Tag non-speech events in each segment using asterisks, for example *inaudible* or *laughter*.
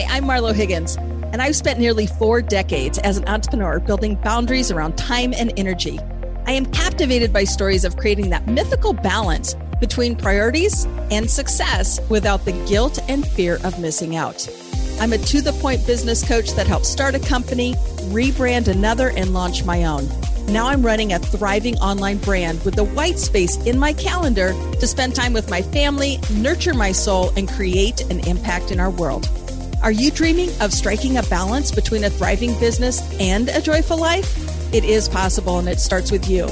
Hi, I'm Marlo Higgins, and I've spent nearly four decades as an entrepreneur building boundaries around time and energy. I am captivated by stories of creating that mythical balance between priorities and success without the guilt and fear of missing out. I'm a to the point business coach that helps start a company, rebrand another, and launch my own. Now I'm running a thriving online brand with the white space in my calendar to spend time with my family, nurture my soul, and create an impact in our world. Are you dreaming of striking a balance between a thriving business and a joyful life? It is possible and it starts with you.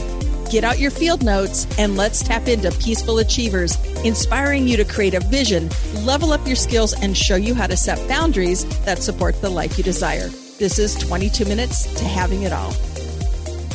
Get out your field notes and let's tap into Peaceful Achievers, inspiring you to create a vision, level up your skills, and show you how to set boundaries that support the life you desire. This is 22 Minutes to Having It All.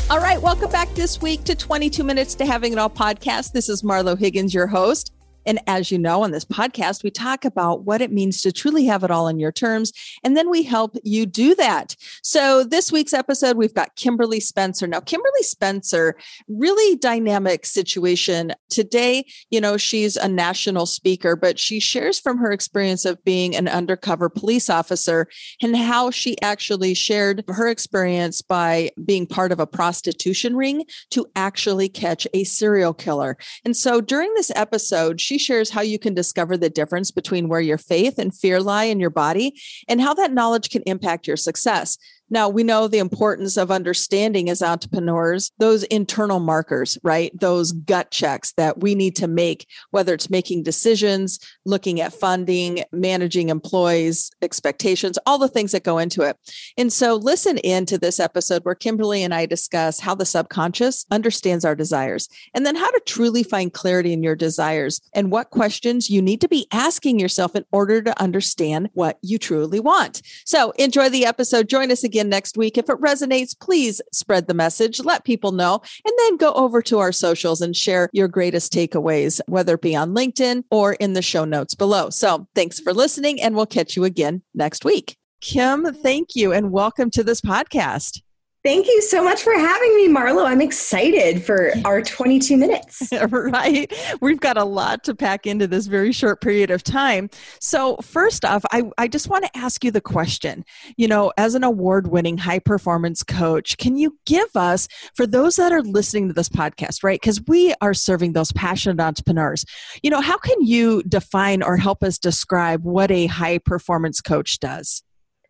All right, welcome back this week to 22 Minutes to Having It All podcast. This is Marlo Higgins, your host. And as you know, on this podcast, we talk about what it means to truly have it all in your terms. And then we help you do that. So this week's episode, we've got Kimberly Spencer. Now, Kimberly Spencer, really dynamic situation. Today, you know, she's a national speaker, but she shares from her experience of being an undercover police officer and how she actually shared her experience by being part of a prostitution ring to actually catch a serial killer. And so during this episode, she she shares how you can discover the difference between where your faith and fear lie in your body and how that knowledge can impact your success. Now, we know the importance of understanding as entrepreneurs those internal markers, right? Those gut checks that we need to make, whether it's making decisions, looking at funding, managing employees' expectations, all the things that go into it. And so, listen in to this episode where Kimberly and I discuss how the subconscious understands our desires and then how to truly find clarity in your desires and what questions you need to be asking yourself in order to understand what you truly want. So, enjoy the episode. Join us again again next week. If it resonates, please spread the message, let people know, and then go over to our socials and share your greatest takeaways, whether it be on LinkedIn or in the show notes below. So thanks for listening, and we'll catch you again next week. Kim, thank you, and welcome to this podcast. Thank you so much for having me, Marlo. I'm excited for our 22 minutes. *laughs* right. We've got a lot to pack into this very short period of time. So, first off, I, I just want to ask you the question you know, as an award winning high performance coach, can you give us, for those that are listening to this podcast, right? Because we are serving those passionate entrepreneurs, you know, how can you define or help us describe what a high performance coach does?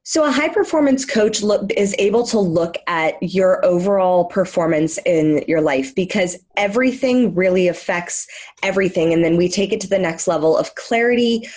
So, a high performance coach look, is able to look at your overall performance in your life because everything really affects everything. And then we take it to the next level of clarity,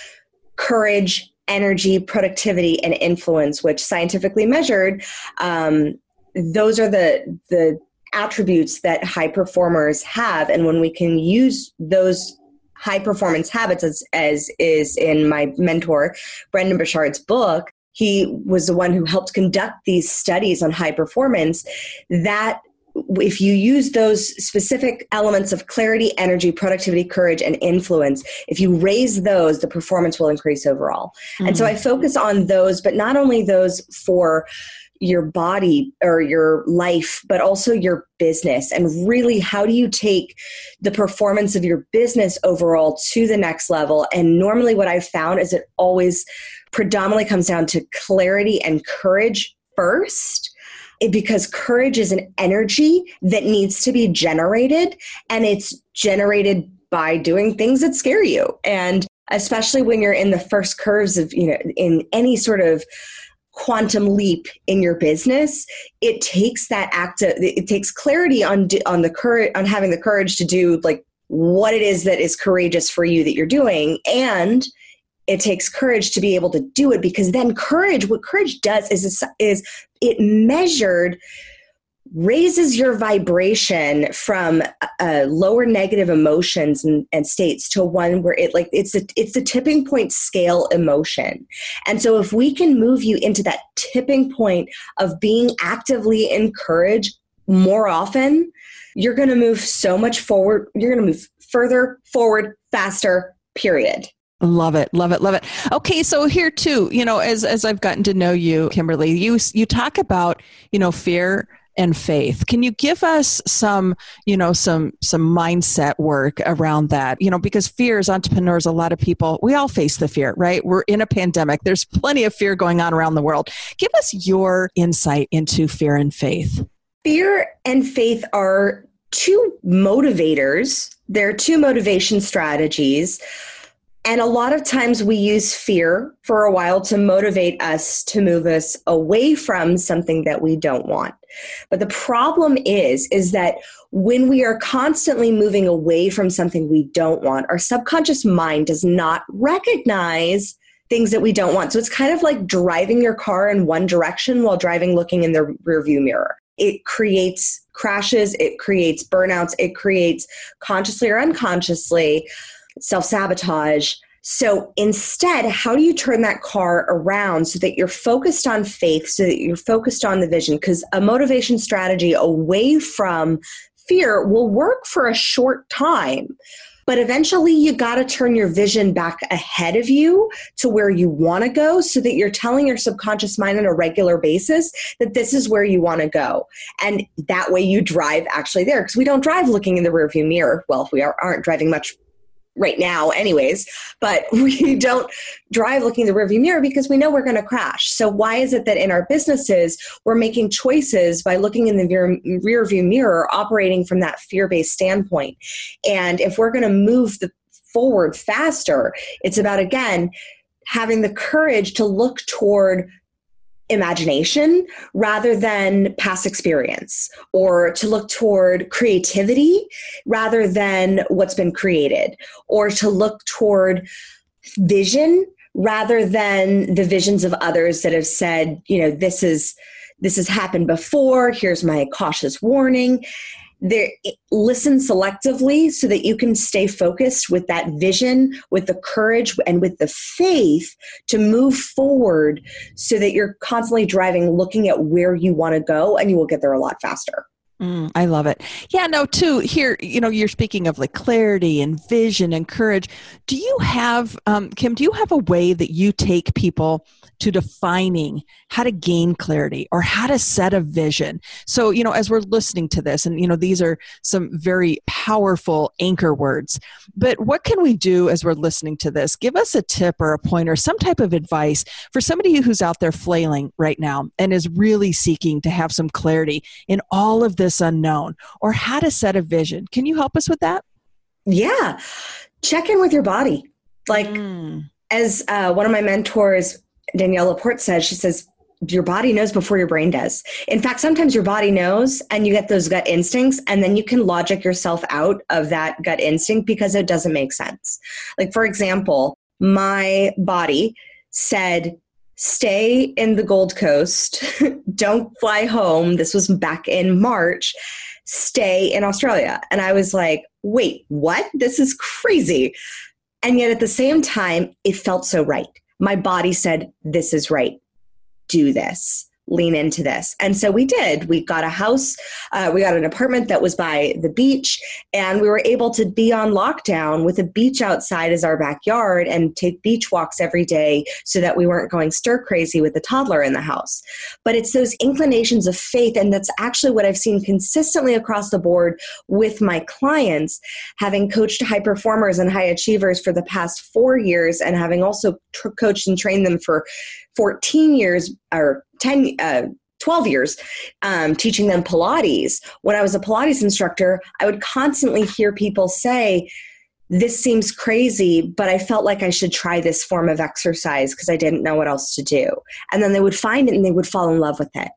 courage, energy, productivity, and influence, which scientifically measured, um, those are the, the attributes that high performers have. And when we can use those high performance habits as, as is in my mentor Brendon Burchard's book he was the one who helped conduct these studies on high performance that if you use those specific elements of clarity, energy, productivity, courage, and influence, if you raise those, the performance will increase overall. Mm-hmm. And so I mm. focus on those, but not only those for your body or your life, but also your business. And really, how do you take the performance of your business overall to the next level? And normally, what I've found is it always predominantly comes down to clarity and courage first. because courage is an energy that needs to be generated, and it's generated by doing things that scare you. And especially when you're in the first curves of, you know, in any sort of quantum leap in your business it takes that act of, it takes clarity on on the courage on having the courage to do like what it is that is courageous for you that you're doing and it takes courage to be able to do it because then courage what courage does is is it measured raises your vibration from uh, lower negative emotions and, and, states to one where it like it's a it's the tipping point scale emotion. And so if we can move you into that tipping point of being actively encouraged more often you're going to move so much forward you're going to move further forward faster period Love it, love it, love it. Okay, so here too, you know, as as I've gotten to know you, Kimberly, you you talk about, you know, fear and faith. Can you give us some, you know, some some mindset work around that? You know, because fear as entrepreneurs, a lot of people, we all face the fear, right? We're in a pandemic. There's plenty of fear going on around the world. Give us your insight into fear and faith. Fear and faith are two motivators. They're two motivation strategies and a lot of times we use fear for a while to motivate us to move us away from something that we don't want. But the problem is is that when we are constantly moving away from something we don't want, our subconscious mind does not recognize things that we don't want. So it's kind of like driving your car in one direction while driving looking in the rearview mirror. It creates crashes, it creates burnouts, it creates consciously or unconsciously self sabotage. So instead, how do you turn that car around so that you're focused on faith, so that you're focused on the vision? Because a motivation strategy away from fear will work for a short time. But eventually, you got to turn your vision back ahead of you to where you want to go so that you're telling your subconscious mind on a regular basis that this is where you want to go. And that way, you drive actually there because we don't drive looking in the rearview mirror. Well, we are, aren't driving much right now anyways but *laughs* we don't drive looking in the rearview mirror because we know we're going to crash. So why is it that in our businesses we're making choices by looking in the rear view mirror operating from that fear-based standpoint? And if we're going to move the forward faster it's about again having the courage to look toward imagination rather than past experience or to look toward creativity rather than what's been created or to look toward vision rather than the visions of others that have said you know this is this has happened before. Here's my cautious warning there listen selectively so that you can stay focused with that vision with the courage and with the faith to move forward so that you're constantly driving looking at where you want to go and you will get there a lot faster Mm, I love it. Yeah, no, too, here, you know, you're speaking of like clarity and vision and courage. Do you have, um, Kim, do you have a way that you take people to defining how to gain clarity or how to set a vision. So, you know, as we're listening to this, and, you know, these are some very powerful anchor words, but what can we do as we're listening to this? Give us a tip or a pointer, some type of advice for somebody who's out there flailing right now and is really seeking to have some clarity in all of this unknown or how to set a vision. Can you help us with that? Yeah. Check in with your body. Like, mm. as uh, one of my mentors Danielle Laporte says, she says, your body knows before your brain does. In fact, sometimes your body knows and you get those gut instincts, and then you can logic yourself out of that gut instinct because it doesn't make sense. Like, for example, my body said, Stay in the Gold Coast, *laughs* don't fly home. This was back in March. Stay in Australia. And I was like, wait, what? This is crazy. And yet at the same time, it felt so right my body said, This is right. Do this lean into this. And so we did. We got a house, uh, we got an apartment that was by the beach, and we were able to be on lockdown with a beach outside as our backyard and take beach walks every day so that we weren't going stir crazy with the toddler in the house. But it's those inclinations of faith, and that's actually what I've seen consistently across the board with my clients, having coached high performers and high achievers for the past four years, and having also coached and trained them for 14 years or 10 uh, 12 years um, teaching them Pilates. When I was a Pilates instructor, I would constantly hear people say, This seems crazy, but I felt like I should try this form of exercise because I didn't know what else to do. And then they would find it and they would fall in love with it.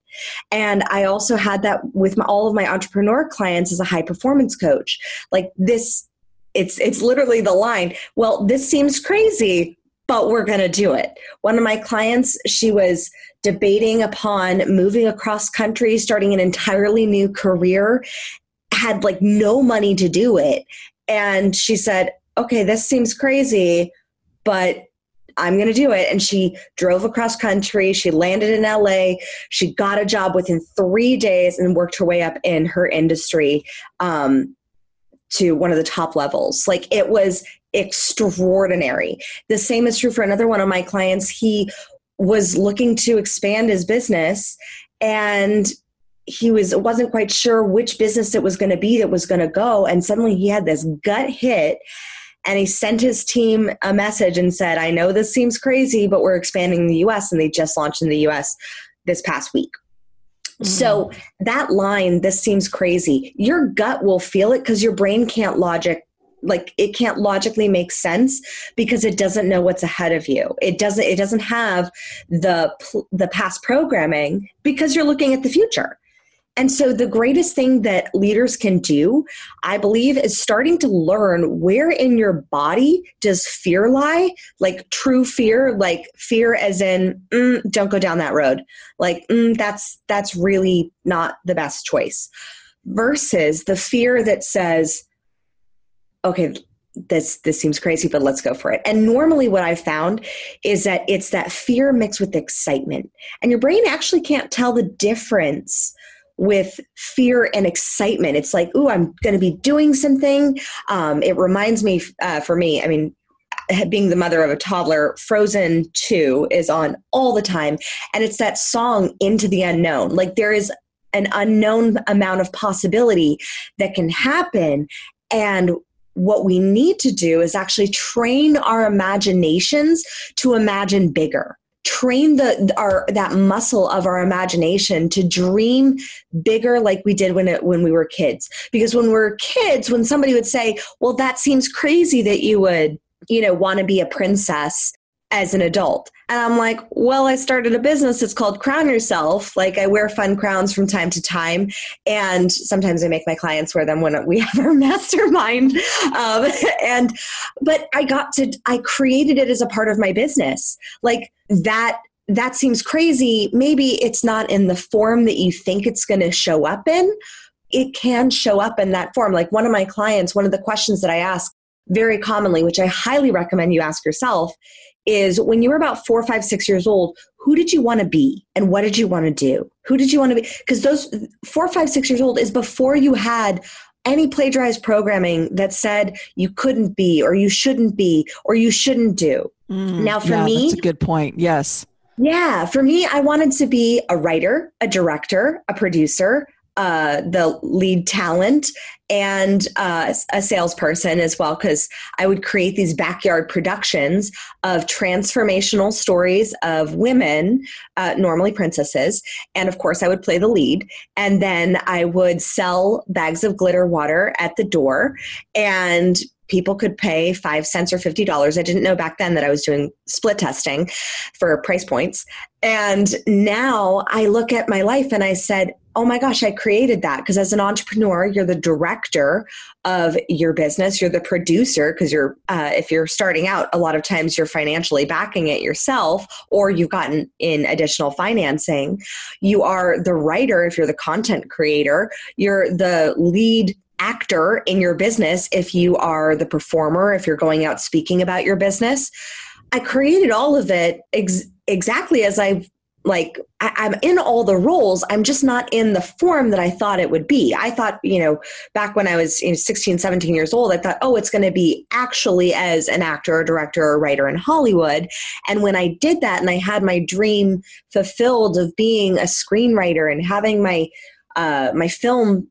And I also had that with my, all of my entrepreneur clients as a high performance coach. Like this, it's it's literally the line. Well, this seems crazy, but we're going to do it. One of my clients, she was debating upon moving across country, starting an entirely new career, had like no money to do it. And she said, okay, this seems crazy, but I'm going to do it. And she drove across country. She landed in LA. She got a job within three days and worked her way up in her industry um, to one of the top levels. Like it was extraordinary. The same is true for another one of my clients. He was looking to expand his business and he was wasn't quite sure which business it was going to be that was going to go and suddenly he had this gut hit and he sent his team a message and said i know this seems crazy but we're expanding in the us and they just launched in the us this past week mm-hmm. so that line this seems crazy your gut will feel it because your brain can't logic like it can't logically make sense because it doesn't know what's ahead of you. It doesn't it doesn't have the the past programming because you're looking at the future. And so, the greatest thing that leaders can do, I believe, is starting to learn where in your body does fear lie, like true fear, like fear as in mm, don't go down that road, like mm, that's that's really not the best choice, versus the fear that says, okay, this this seems crazy but let's go for it and normally what i've found is that it's that fear mixed with excitement and your brain actually can't tell the difference with fear and excitement. It's like, ooh, I'm going to be doing something. Um, it reminds me, uh, for me, I mean, being the mother of a toddler, Frozen 2 is on all the time. And it's that song, Into the Unknown. Like there is an unknown amount of possibility that can happen. And what we need to do is actually train our imaginations to imagine bigger. Train the our that muscle of our imagination to dream bigger like we did when it when we were kids. Because when we were kids when somebody would say well that seems crazy that you would you know want to be a princess as an adult. And I'm like, well, I started a business. It's called Crown Yourself. Like I wear fun crowns from time to time. And sometimes I make my clients wear them when we *laughs* have our mastermind. Um, *laughs* and, but I got to, I created it as a part of my business. Like that, that seems crazy. Maybe it's not in the form that you think it's going to show up in. It can show up in that form. Like one of my clients, one of the questions that I ask very commonly, which I highly recommend you ask yourself, is when you were about four, five, six years old, who did you want to be and what did you want to do? Who did you want to be? Because those four, five, six years old is before you had any plagiarized programming that said you couldn't be or you shouldn't be or you shouldn't do. Mm, now, for yeah, me, that's a good point. Yes. Yeah, for me, I wanted to be a writer, a director, a producer, uh, the lead talent and uh, a salesperson as well because I would create these backyard productions of transformational stories of women, uh, normally princesses, and of course I would play the lead. And then I would sell bags of glitter water at the door, and people could pay five cents or fifty dollars. I didn't know back then that I was doing split testing for price points. And now I look at my life and I said, oh my gosh, I created that. Because as an entrepreneur, you're the director of your business, you're the producer, because you're, uh, if you're starting out, a lot of times you're financially backing it yourself, or you've gotten in additional financing. You are the writer if you're the content creator, you're the lead actor in your business if you are the performer, if you're going out speaking about your business. I created all of it ex- exactly as I like I, am in all the roles i'm just not in the form that i thought it would be. I thought you know back when i was you know, 16 17 years old i thought oh it's going to be actually as an actor or director or writer in hollywood. And when i did that and i had my dream fulfilled of being a screenwriter and having my uh, my film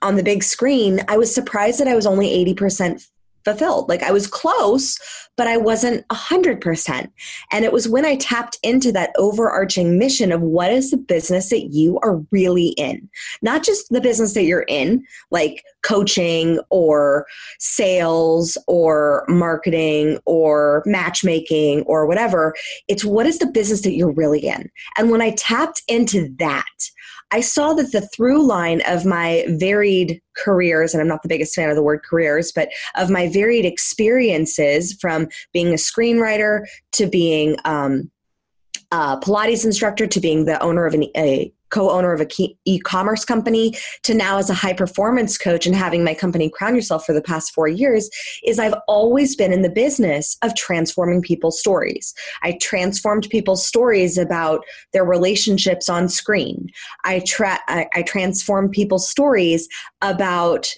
on the big screen i was surprised that i was only 80% fulfilled. Like I was close, but I wasn't 100%. And it was when I tapped into that overarching mission of what is the business that you are really in? Not just the business that you're in, like coaching or sales or marketing or matchmaking or whatever. It's what is the business that you're really in? And when I tapped into that, I saw that the through line of my varied careers, and I'm not the biggest fan of the word careers, but of my varied experiences from being a screenwriter to being um, a Pilates instructor to being the owner of an, a co-owner of a e-commerce company to now as a high performance coach and having my company crown yourself for the past 4 years is I've always been in the business of transforming people's stories. I transformed people's stories about their relationships on screen. I tra- I, I transformed people's stories about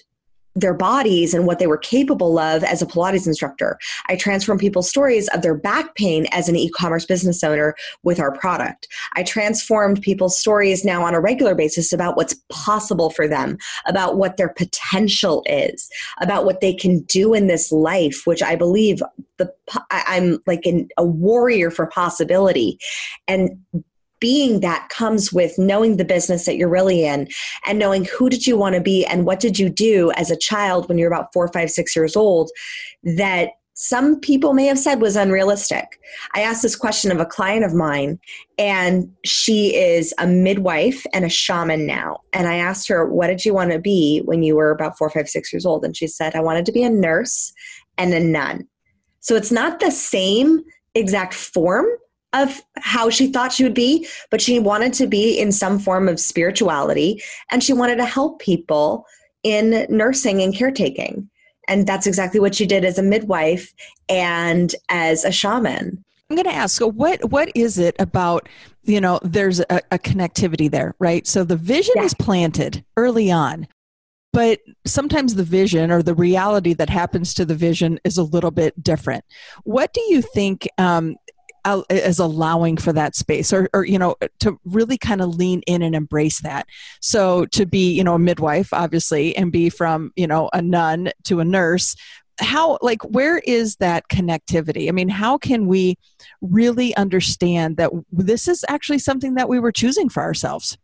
their bodies and what they were capable of as a Pilates instructor. I transform people's stories of their back pain as an e commerce business owner with our product. I transformed people's stories now on a regular basis about what's possible for them, about what their potential is, about what they can do in this life, which I believe the I'm like an, a warrior for possibility. And being that comes with knowing the business that you're really in and knowing who did you want to be and what did you do as a child when you're about four, five, six years old that some people may have said was unrealistic. I asked this question of a client of mine, and she is a midwife and a shaman now. And I asked her, What did you want to be when you were about four, five, six years old? And she said, I wanted to be a nurse and a nun. So it's not the same exact form, of how she thought she would be, but she wanted to be in some form of spirituality and she wanted to help people in nursing and caretaking. And that's exactly what she did as a midwife and as a shaman. I'm going to ask, so what what is it about? You know, there's a, a connectivity there, right? So the vision yeah. is planted early on, but sometimes the vision or the reality that happens to the vision is a little bit different. What do you think um, as allowing for that space or, or you know to really kind of lean in and embrace that. So to be you know a midwife obviously and be from you know a nun to a nurse how like where is that connectivity? I mean how can we really understand that this is actually something that we were choosing for ourselves?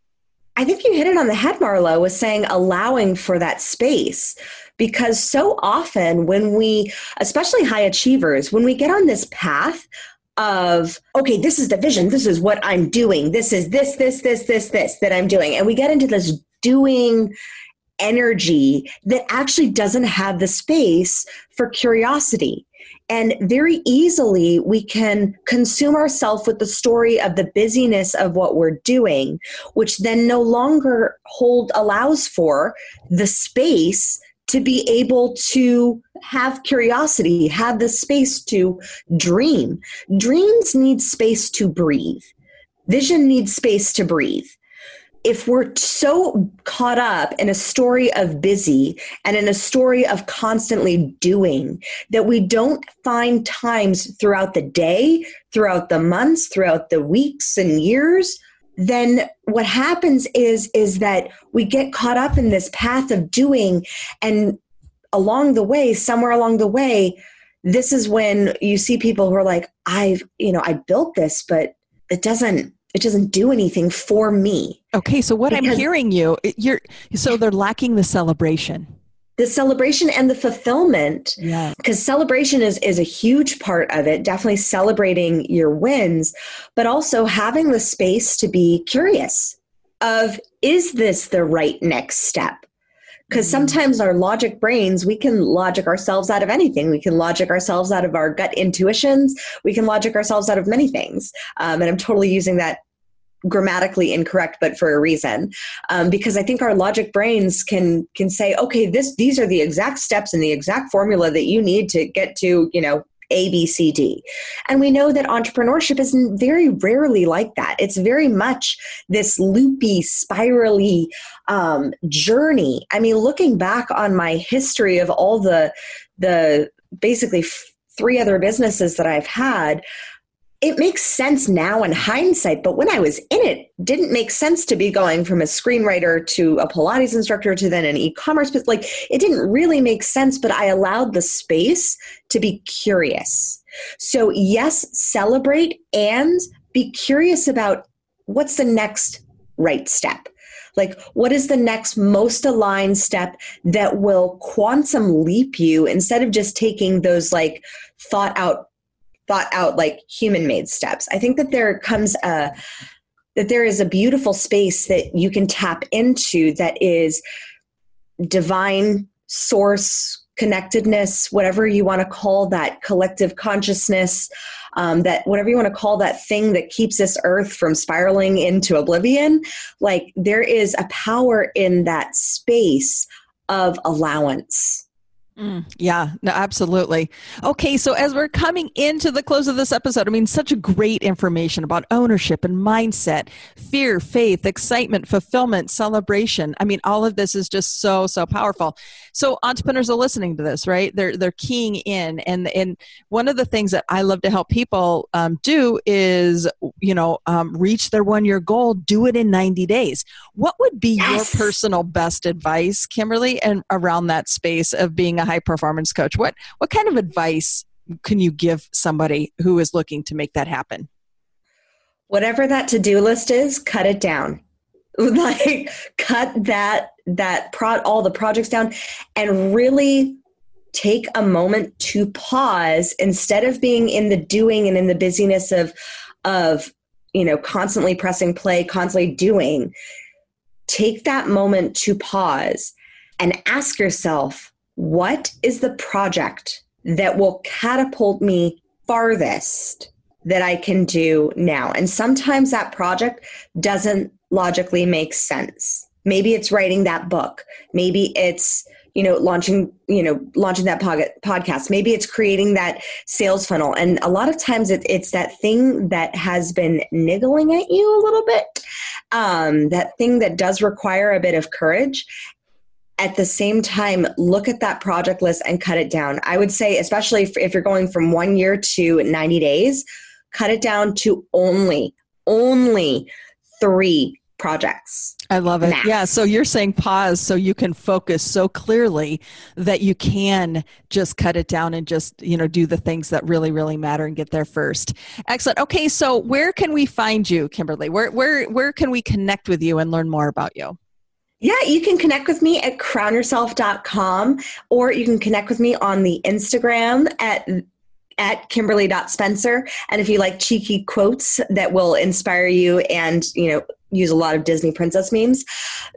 I think you hit it on the head marlo was saying allowing for that space. Because so often when we especially high achievers when we get on this path of okay this is the vision this is what i'm doing this is this this this this this that i'm doing. And we get into this doing energy that actually doesn't have the space for curiosity. And very easily we can consume ourselves with the story of the busyness of what we're doing which then no longer hold allows for the space to be able to have curiosity, have the space to dream. Dreams need space to breathe. Vision needs space to breathe. If we're so caught up in a story of busy and in a story of constantly doing that we don't find times throughout the day, throughout the months, throughout the weeks and years then what happens is is that we get caught up in this path of doing and along the way somewhere along the way this is when you see people who are like i've you know i built this but it doesn't it doesn't do anything for me. Okay so what because, i'm hearing you you're so they're lacking the celebration the celebration and the fulfillment yeah. because celebration is is a huge part of it definitely celebrating your wins but also having the space to be curious of is this the right next step? Because mm-hmm. sometimes our logic brains we can logic ourselves out of anything. We can logic ourselves out of our gut intuitions. We can logic ourselves out of many things um, and i'm totally using that grammatically incorrect but for a reason um, because i think our logic brains can can say okay this these are the exact steps and the exact formula that you need to get to you know a, B, C, D. And we know that entrepreneurship is very rarely like that. It's very much this loopy, spirally um, journey. I mean, looking back on my history of all the the basically f- three other businesses that I've had, it makes sense now in hindsight, but when I was in it, didn't make sense to be going from a screenwriter to a Pilates instructor to then an e-commerce. Like, it didn't really make sense. But I allowed the space to be curious. So yes, celebrate and be curious about what's the next right step. Like, what is the next most aligned step that will quantum leap you instead of just taking those like thought out thought out like human made steps. I think that there comes a that there is a beautiful space that you can tap into that is divine source connectedness whatever you want to call that collective consciousness um, that whatever you want to call that thing that keeps this earth from spiraling into oblivion like there is a power in that space of allowance Mm, yeah, no, absolutely. Okay, so as we're coming into the close of this episode, I mean, such a great information about ownership and mindset, fear, faith, excitement, fulfillment, celebration. I mean, all of this is just so so powerful. So entrepreneurs are listening to this, right? They're they're keying in, and and one of the things that I love to help people um, do is, you know, um, reach their one year goal. Do it in ninety days. What would be yes. your personal best advice, Kimberly, and around that space of being a high performance coach what what kind of advice can you give somebody who is looking to make that happen? Whatever that to-do list is cut it down. *laughs* Like cut that that prod all the projects down and really take a moment to pause instead of being in the doing and in the busyness of of you know constantly pressing play constantly doing. Take that moment to pause and ask yourself what is the project that will catapult me farthest that I can do now? And sometimes that project doesn't logically make sense. Maybe it's writing that book. Maybe it's you know launching you know launching that podcast maybe it's creating that sales funnel and a lot of times it, it's that thing that has been niggling at you a little bit um, that thing that does require a bit of courage at the same time look at that project list and cut it down. I would say especially if you're going from one year to 90 days cut it down to only only three projects. I love it. Max. yeah so you're saying pause so you can focus so clearly that you can just cut it down and just you know do the things that really really matter and get there first. Excellent. Okay so where can we find you kimberly? Where where where can we connect with you and learn more about you yeah, you can connect with me at crownyourself.com or you can connect with me on the Instagram at at kimberly.spencer. And if you like cheeky quotes that will inspire you and, you know, use a lot of Disney princess memes,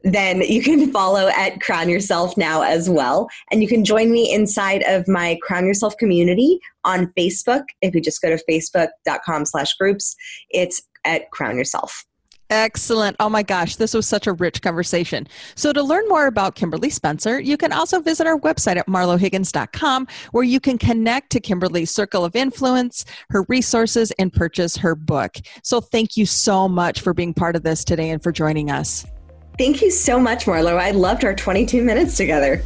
then you can *laughs* follow at Crown Yourself now as well. And you can join me inside of my Crown Yourself community on Facebook. If you just go to facebook.com slash groups, it's at Crown Yourself. Excellent. Oh my gosh, this was such a rich conversation. So, to learn more about Kimberly Spencer, you can also visit our website at marlohiggins.com, where you can connect to Kimberly's circle of influence, her resources, and purchase her book. So, thank you so much for being part of this today and for joining us. Thank you so much, Marlo. I loved our 22 minutes together.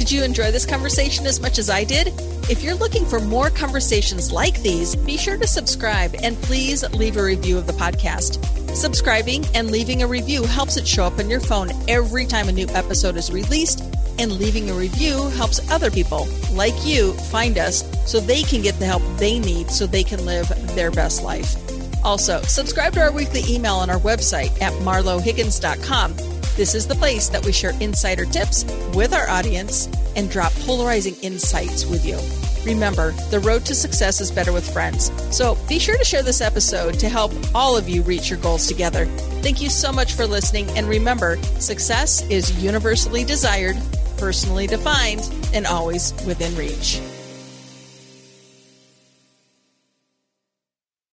Did you enjoy this conversation as much as I did? If you're looking for more conversations like these, be sure to subscribe and please leave a review of the podcast. Subscribing and leaving a review helps it show up on your phone every time a new episode is released, and leaving a review helps other people like you find us so they can get the help they need so they can live their best life. Also, subscribe to our weekly email on our website at marlohiggins.com this is the place that we share insider tips with our audience and drop polarizing insights with you. Remember, the road to success is better with friends. So be sure to share this episode to help all of you reach your goals together. Thank you so much for listening. And remember, success is universally desired, personally defined, and always within reach.